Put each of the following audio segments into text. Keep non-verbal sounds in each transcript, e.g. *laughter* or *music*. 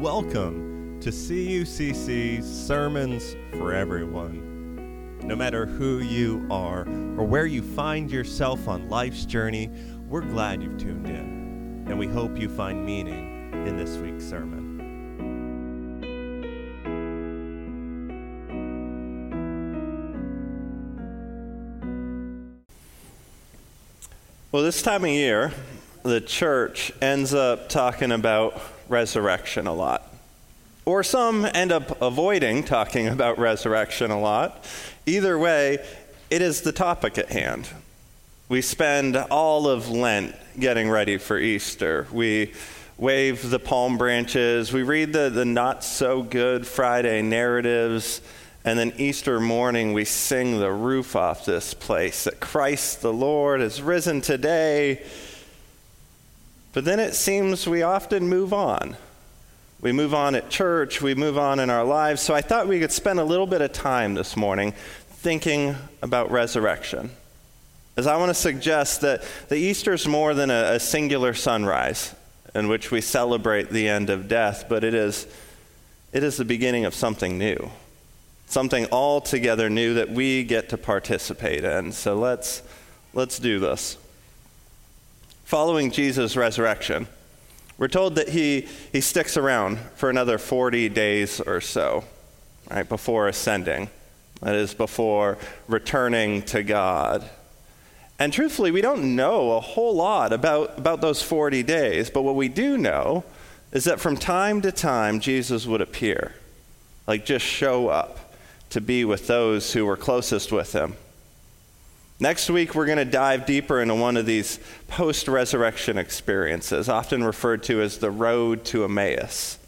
Welcome to CUCC Sermons for Everyone. No matter who you are or where you find yourself on life's journey, we're glad you've tuned in, and we hope you find meaning in this week's sermon. Well, this time of year, the church ends up talking about resurrection a lot. Or some end up avoiding talking about resurrection a lot. Either way, it is the topic at hand. We spend all of Lent getting ready for Easter. We wave the palm branches. We read the, the not so good Friday narratives. And then Easter morning, we sing the roof off this place that Christ the Lord has risen today. But then it seems we often move on. We move on at church, we move on in our lives. So I thought we could spend a little bit of time this morning thinking about resurrection. As I want to suggest that the Easter is more than a, a singular sunrise in which we celebrate the end of death, but it is, it is the beginning of something new, something altogether new that we get to participate in. So let's, let's do this. Following Jesus' resurrection, we're told that he, he sticks around for another 40 days or so, right, before ascending. That is, before returning to God. And truthfully, we don't know a whole lot about, about those 40 days, but what we do know is that from time to time, Jesus would appear, like just show up to be with those who were closest with him. Next week, we're going to dive deeper into one of these post resurrection experiences, often referred to as the road to Emmaus.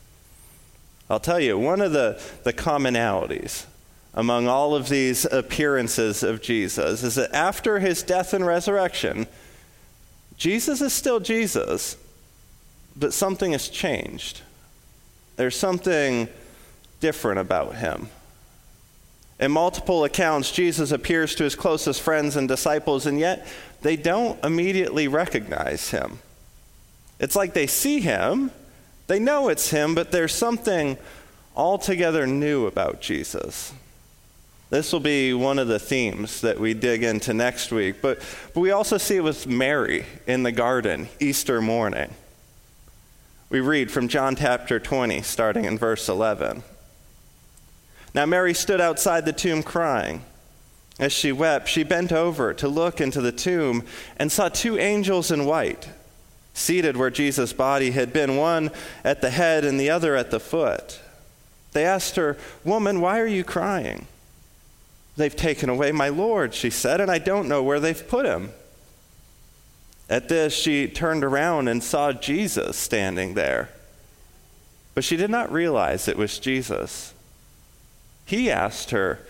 I'll tell you, one of the, the commonalities among all of these appearances of Jesus is that after his death and resurrection, Jesus is still Jesus, but something has changed. There's something different about him. In multiple accounts, Jesus appears to his closest friends and disciples, and yet they don't immediately recognize him. It's like they see him, they know it's him, but there's something altogether new about Jesus. This will be one of the themes that we dig into next week, but, but we also see it with Mary in the garden Easter morning. We read from John chapter 20, starting in verse 11. Now Mary stood outside the tomb crying. As she wept, she bent over to look into the tomb and saw two angels in white, seated where Jesus' body had been, one at the head and the other at the foot. They asked her, Woman, why are you crying? They've taken away my Lord, she said, and I don't know where they've put him. At this, she turned around and saw Jesus standing there. But she did not realize it was Jesus. He asked her,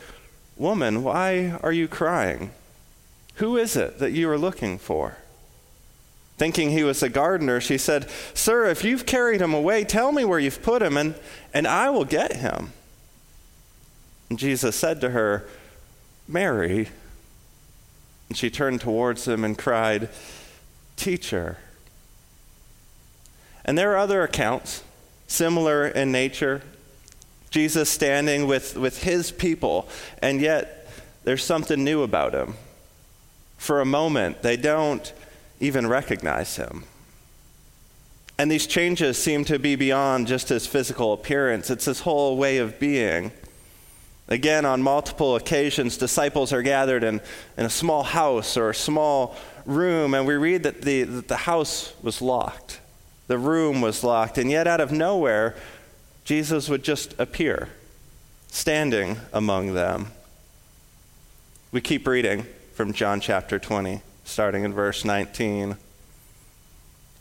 Woman, why are you crying? Who is it that you are looking for? Thinking he was a gardener, she said, Sir, if you've carried him away, tell me where you've put him, and, and I will get him. And Jesus said to her, Mary. And she turned towards him and cried, Teacher. And there are other accounts, similar in nature, Jesus standing with, with his people, and yet there's something new about him. For a moment, they don't even recognize him. And these changes seem to be beyond just his physical appearance, it's his whole way of being. Again, on multiple occasions, disciples are gathered in, in a small house or a small room, and we read that the, that the house was locked. The room was locked, and yet out of nowhere, Jesus would just appear, standing among them. We keep reading from John chapter 20, starting in verse 19.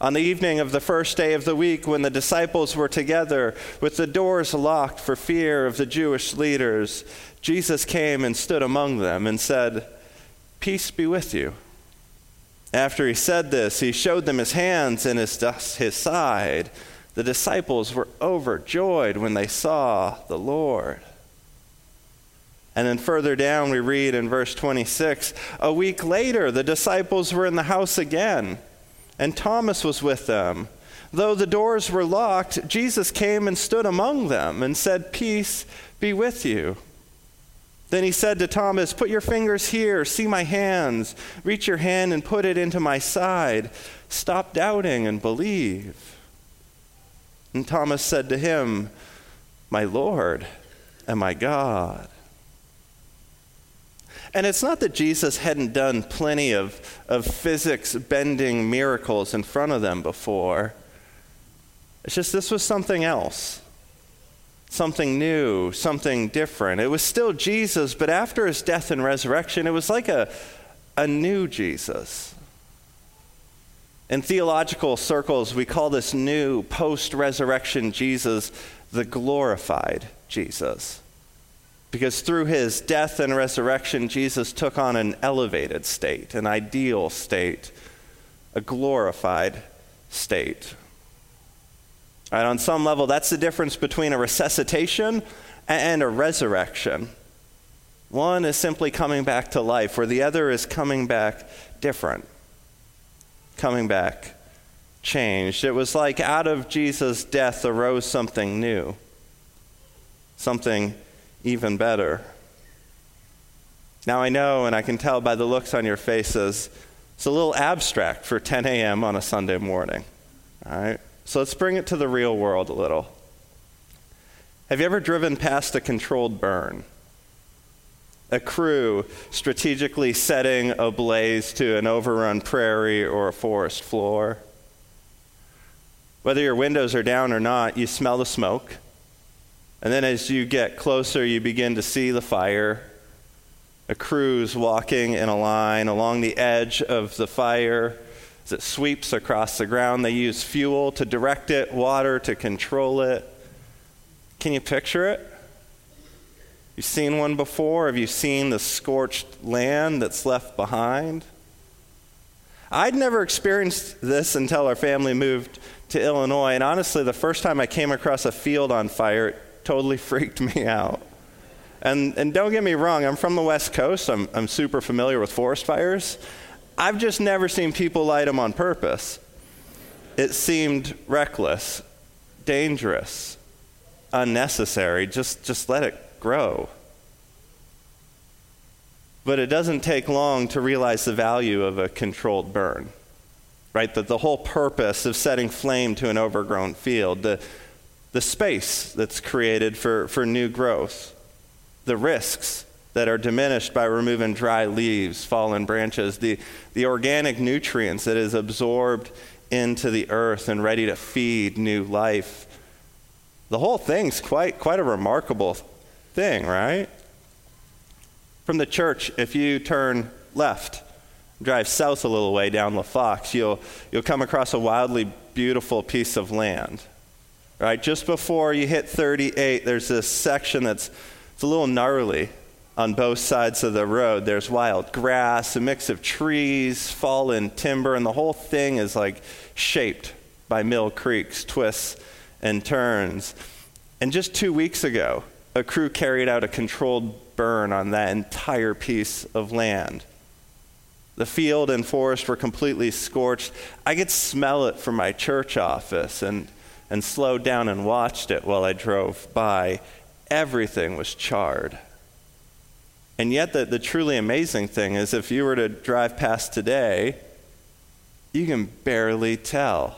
On the evening of the first day of the week, when the disciples were together with the doors locked for fear of the Jewish leaders, Jesus came and stood among them and said, Peace be with you. After he said this, he showed them his hands and his, his side. The disciples were overjoyed when they saw the Lord. And then further down, we read in verse 26 A week later, the disciples were in the house again, and Thomas was with them. Though the doors were locked, Jesus came and stood among them and said, Peace be with you. Then he said to Thomas, Put your fingers here, see my hands, reach your hand and put it into my side. Stop doubting and believe. And Thomas said to him, My Lord and my God. And it's not that Jesus hadn't done plenty of, of physics bending miracles in front of them before. It's just this was something else, something new, something different. It was still Jesus, but after his death and resurrection, it was like a, a new Jesus. In theological circles, we call this new post resurrection Jesus the glorified Jesus. Because through his death and resurrection, Jesus took on an elevated state, an ideal state, a glorified state. Right, on some level, that's the difference between a resuscitation and a resurrection. One is simply coming back to life, where the other is coming back different, coming back changed. It was like out of Jesus' death arose something new, something even better. Now, I know, and I can tell by the looks on your faces, it's a little abstract for 10 a.m. on a Sunday morning. All right? So let's bring it to the real world a little. Have you ever driven past a controlled burn? A crew strategically setting ablaze to an overrun prairie or a forest floor? Whether your windows are down or not, you smell the smoke. And then as you get closer, you begin to see the fire. A crew's walking in a line along the edge of the fire as it sweeps across the ground. They use fuel to direct it, water to control it. Can you picture it? You've seen one before? Have you seen the scorched land that's left behind? I'd never experienced this until our family moved to Illinois, and honestly, the first time I came across a field on fire, it totally *laughs* freaked me out. And, and don't get me wrong, I'm from the West Coast, I'm, I'm super familiar with forest fires. I've just never seen people light them on purpose. It seemed reckless, dangerous, unnecessary. Just, just let it grow. But it doesn't take long to realize the value of a controlled burn, right? That the whole purpose of setting flame to an overgrown field, the, the space that's created for, for new growth, the risks that are diminished by removing dry leaves, fallen branches, the, the organic nutrients that is absorbed into the earth and ready to feed new life. The whole thing's quite, quite a remarkable thing, right? From the church, if you turn left, drive south a little way down La Fox, you'll, you'll come across a wildly beautiful piece of land. Right? Just before you hit 38, there's this section that's it's a little gnarly on both sides of the road. There's wild grass, a mix of trees, fallen timber, and the whole thing is like shaped by mill creeks, twists, and turns. And just two weeks ago, a crew carried out a controlled burn on that entire piece of land. The field and forest were completely scorched. I could smell it from my church office and, and slowed down and watched it while I drove by. Everything was charred. And yet, the, the truly amazing thing is if you were to drive past today, you can barely tell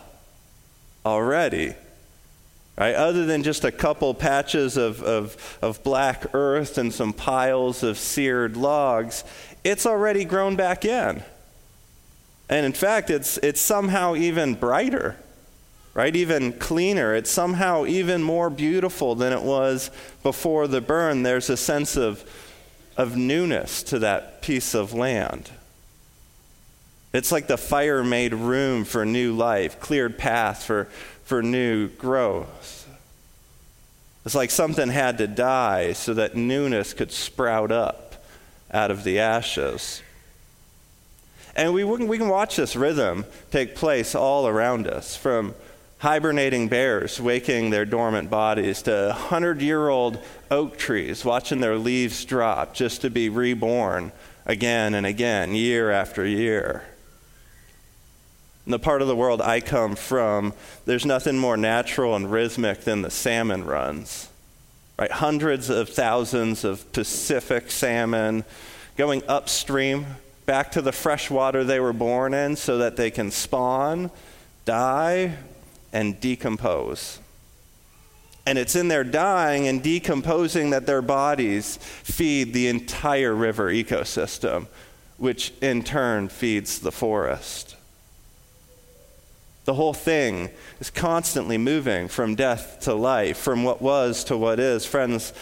already. Right? Other than just a couple patches of, of, of black earth and some piles of seared logs, it's already grown back in. And in fact, it's, it's somehow even brighter, right? Even cleaner. It's somehow even more beautiful than it was before the burn. There's a sense of of newness to that piece of land. It's like the fire made room for new life, cleared path for, for new growth. It's like something had to die so that newness could sprout up out of the ashes. And we, we can watch this rhythm take place all around us from hibernating bears waking their dormant bodies to 100 year old oak trees watching their leaves drop just to be reborn again and again, year after year. In the part of the world I come from, there's nothing more natural and rhythmic than the salmon runs. Right? Hundreds of thousands of Pacific salmon going upstream back to the fresh water they were born in so that they can spawn, die, and decompose. And it's in their dying and decomposing that their bodies feed the entire river ecosystem, which in turn feeds the forest. The whole thing is constantly moving from death to life, from what was to what is. Friends,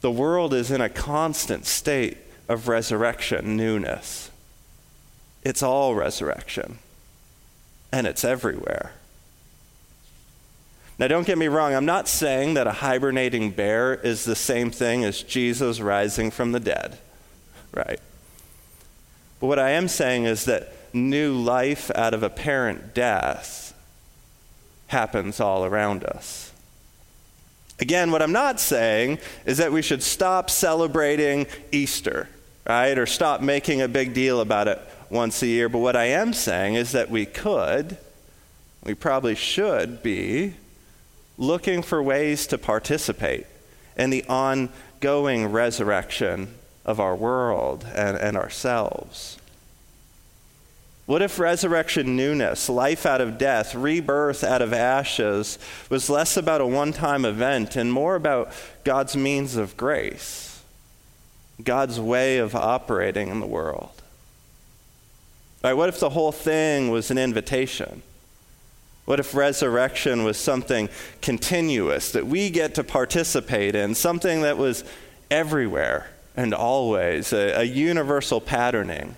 the world is in a constant state of resurrection, newness. It's all resurrection, and it's everywhere. Now, don't get me wrong, I'm not saying that a hibernating bear is the same thing as Jesus rising from the dead, right? But what I am saying is that new life out of apparent death happens all around us. Again, what I'm not saying is that we should stop celebrating Easter, right? Or stop making a big deal about it once a year. But what I am saying is that we could, we probably should be looking for ways to participate in the ongoing resurrection of our world and, and ourselves. What if resurrection newness, life out of death, rebirth out of ashes, was less about a one time event and more about God's means of grace, God's way of operating in the world? Right, what if the whole thing was an invitation? What if resurrection was something continuous that we get to participate in, something that was everywhere and always, a, a universal patterning,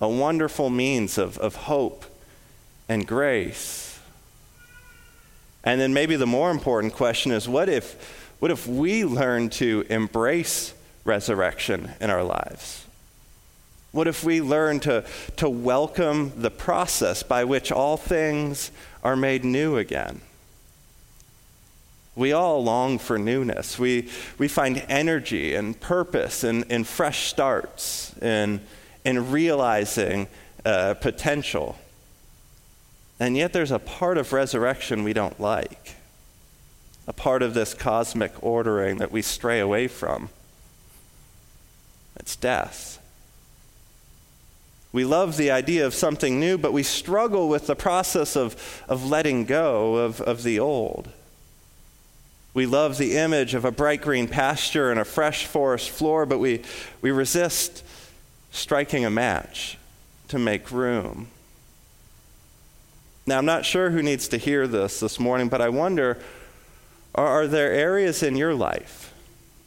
a wonderful means of, of hope and grace? And then maybe the more important question is what if, what if we learn to embrace resurrection in our lives? What if we learn to, to welcome the process by which all things are made new again? We all long for newness. We, we find energy and purpose in, in fresh starts, in, in realizing uh, potential. And yet, there's a part of resurrection we don't like, a part of this cosmic ordering that we stray away from. It's death. We love the idea of something new, but we struggle with the process of, of letting go of, of the old. We love the image of a bright green pasture and a fresh forest floor, but we, we resist striking a match to make room. Now, I'm not sure who needs to hear this this morning, but I wonder are, are there areas in your life,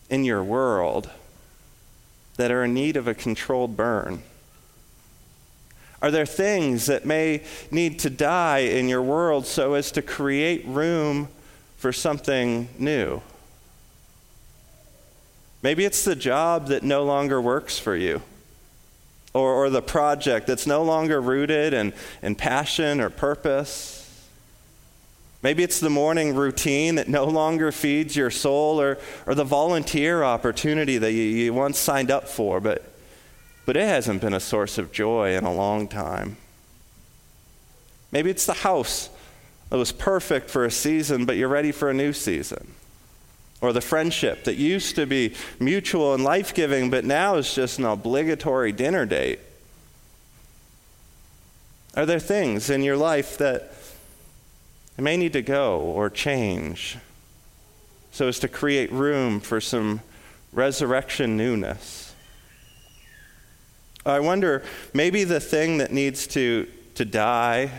in your world, that are in need of a controlled burn? Are there things that may need to die in your world so as to create room for something new? Maybe it's the job that no longer works for you, or, or the project that's no longer rooted in, in passion or purpose. Maybe it's the morning routine that no longer feeds your soul, or, or the volunteer opportunity that you, you once signed up for, but but it hasn't been a source of joy in a long time. Maybe it's the house that was perfect for a season, but you're ready for a new season. Or the friendship that used to be mutual and life giving, but now is just an obligatory dinner date. Are there things in your life that may need to go or change so as to create room for some resurrection newness? I wonder, maybe the thing that needs to, to die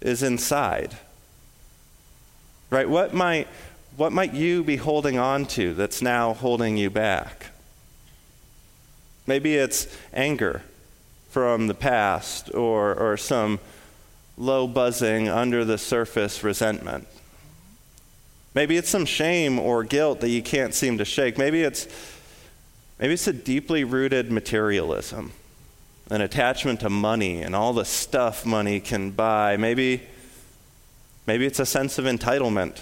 is inside. Right? What might, what might you be holding on to that's now holding you back? Maybe it's anger from the past or, or some low buzzing under the surface resentment. Maybe it's some shame or guilt that you can't seem to shake. Maybe it's Maybe it's a deeply rooted materialism, an attachment to money and all the stuff money can buy. Maybe, maybe it's a sense of entitlement,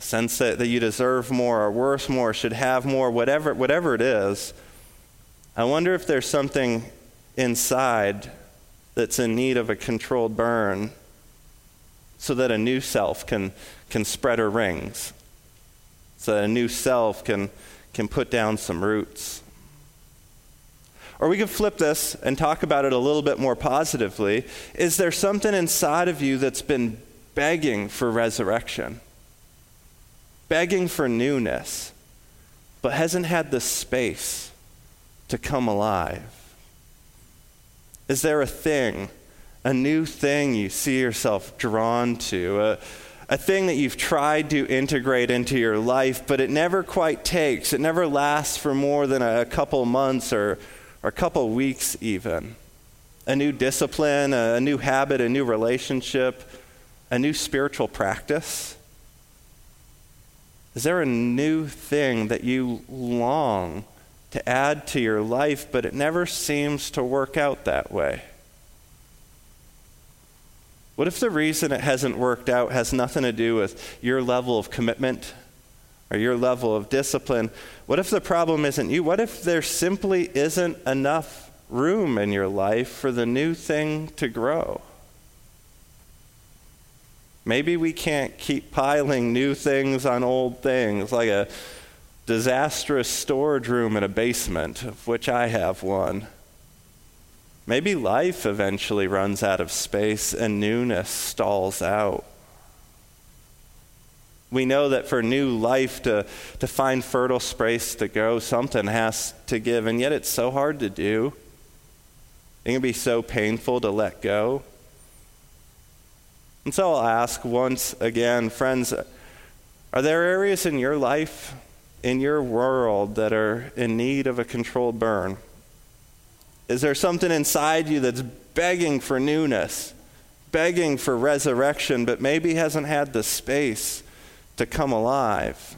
a sense that, that you deserve more or worth more, should have more, whatever, whatever it is. I wonder if there's something inside that's in need of a controlled burn so that a new self can, can spread her wings, so that a new self can, can put down some roots. Or we could flip this and talk about it a little bit more positively. Is there something inside of you that's been begging for resurrection, begging for newness, but hasn't had the space to come alive? Is there a thing, a new thing you see yourself drawn to, a, a thing that you've tried to integrate into your life, but it never quite takes? It never lasts for more than a couple months or, or a couple weeks, even. A new discipline, a, a new habit, a new relationship, a new spiritual practice? Is there a new thing that you long to add to your life, but it never seems to work out that way? What if the reason it hasn't worked out has nothing to do with your level of commitment or your level of discipline? What if the problem isn't you? What if there simply isn't enough room in your life for the new thing to grow? Maybe we can't keep piling new things on old things, like a disastrous storage room in a basement, of which I have one. Maybe life eventually runs out of space and newness stalls out. We know that for new life to, to find fertile space to grow, something has to give, and yet it's so hard to do. It can be so painful to let go. And so I'll ask once again, friends, are there areas in your life, in your world, that are in need of a controlled burn? Is there something inside you that's begging for newness, begging for resurrection, but maybe hasn't had the space to come alive?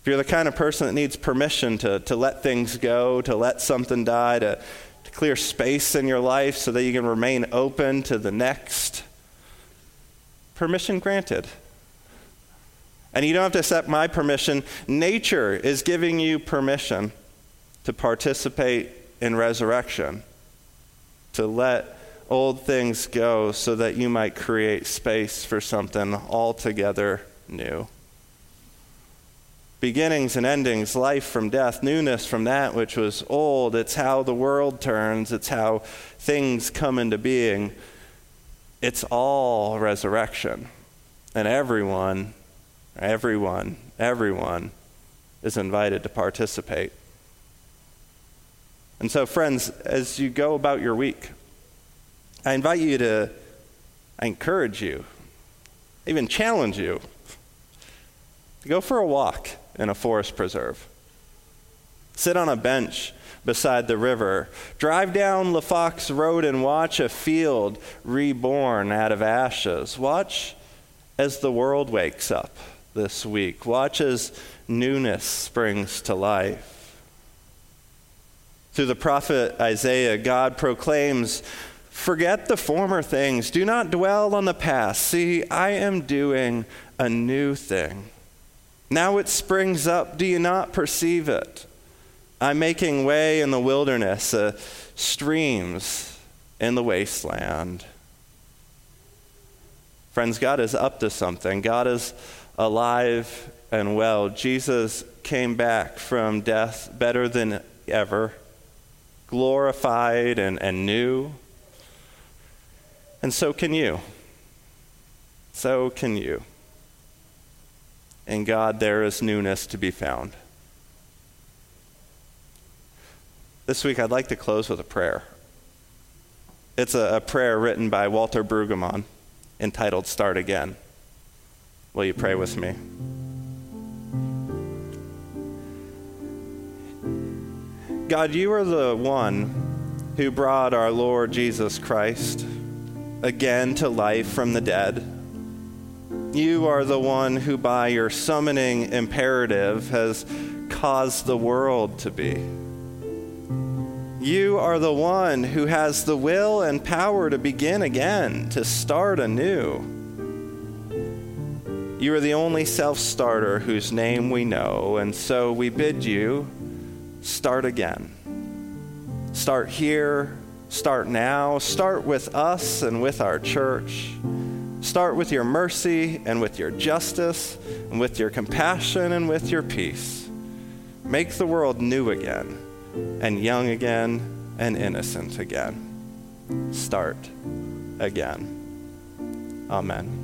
If you're the kind of person that needs permission to, to let things go, to let something die, to, to clear space in your life so that you can remain open to the next, permission granted. And you don't have to accept my permission. Nature is giving you permission to participate in resurrection, to let old things go so that you might create space for something altogether new. Beginnings and endings, life from death, newness from that which was old. It's how the world turns, it's how things come into being. It's all resurrection. And everyone, everyone, everyone is invited to participate. And so, friends, as you go about your week, I invite you to, I encourage you, even challenge you to go for a walk in a forest preserve. Sit on a bench beside the river. Drive down LaFox Road and watch a field reborn out of ashes. Watch as the world wakes up this week. Watch as newness springs to life. Through the prophet Isaiah, God proclaims, Forget the former things. Do not dwell on the past. See, I am doing a new thing. Now it springs up. Do you not perceive it? I'm making way in the wilderness, uh, streams in the wasteland. Friends, God is up to something. God is alive and well. Jesus came back from death better than ever glorified and, and new. And so can you. So can you. In God, there is newness to be found. This week, I'd like to close with a prayer. It's a, a prayer written by Walter Brueggemann entitled Start Again. Will you pray with me? God, you are the one who brought our Lord Jesus Christ again to life from the dead. You are the one who, by your summoning imperative, has caused the world to be. You are the one who has the will and power to begin again, to start anew. You are the only self starter whose name we know, and so we bid you start again. Start here, Start now. Start with us and with our church. Start with your mercy and with your justice and with your compassion and with your peace. Make the world new again and young again and innocent again. Start again. Amen.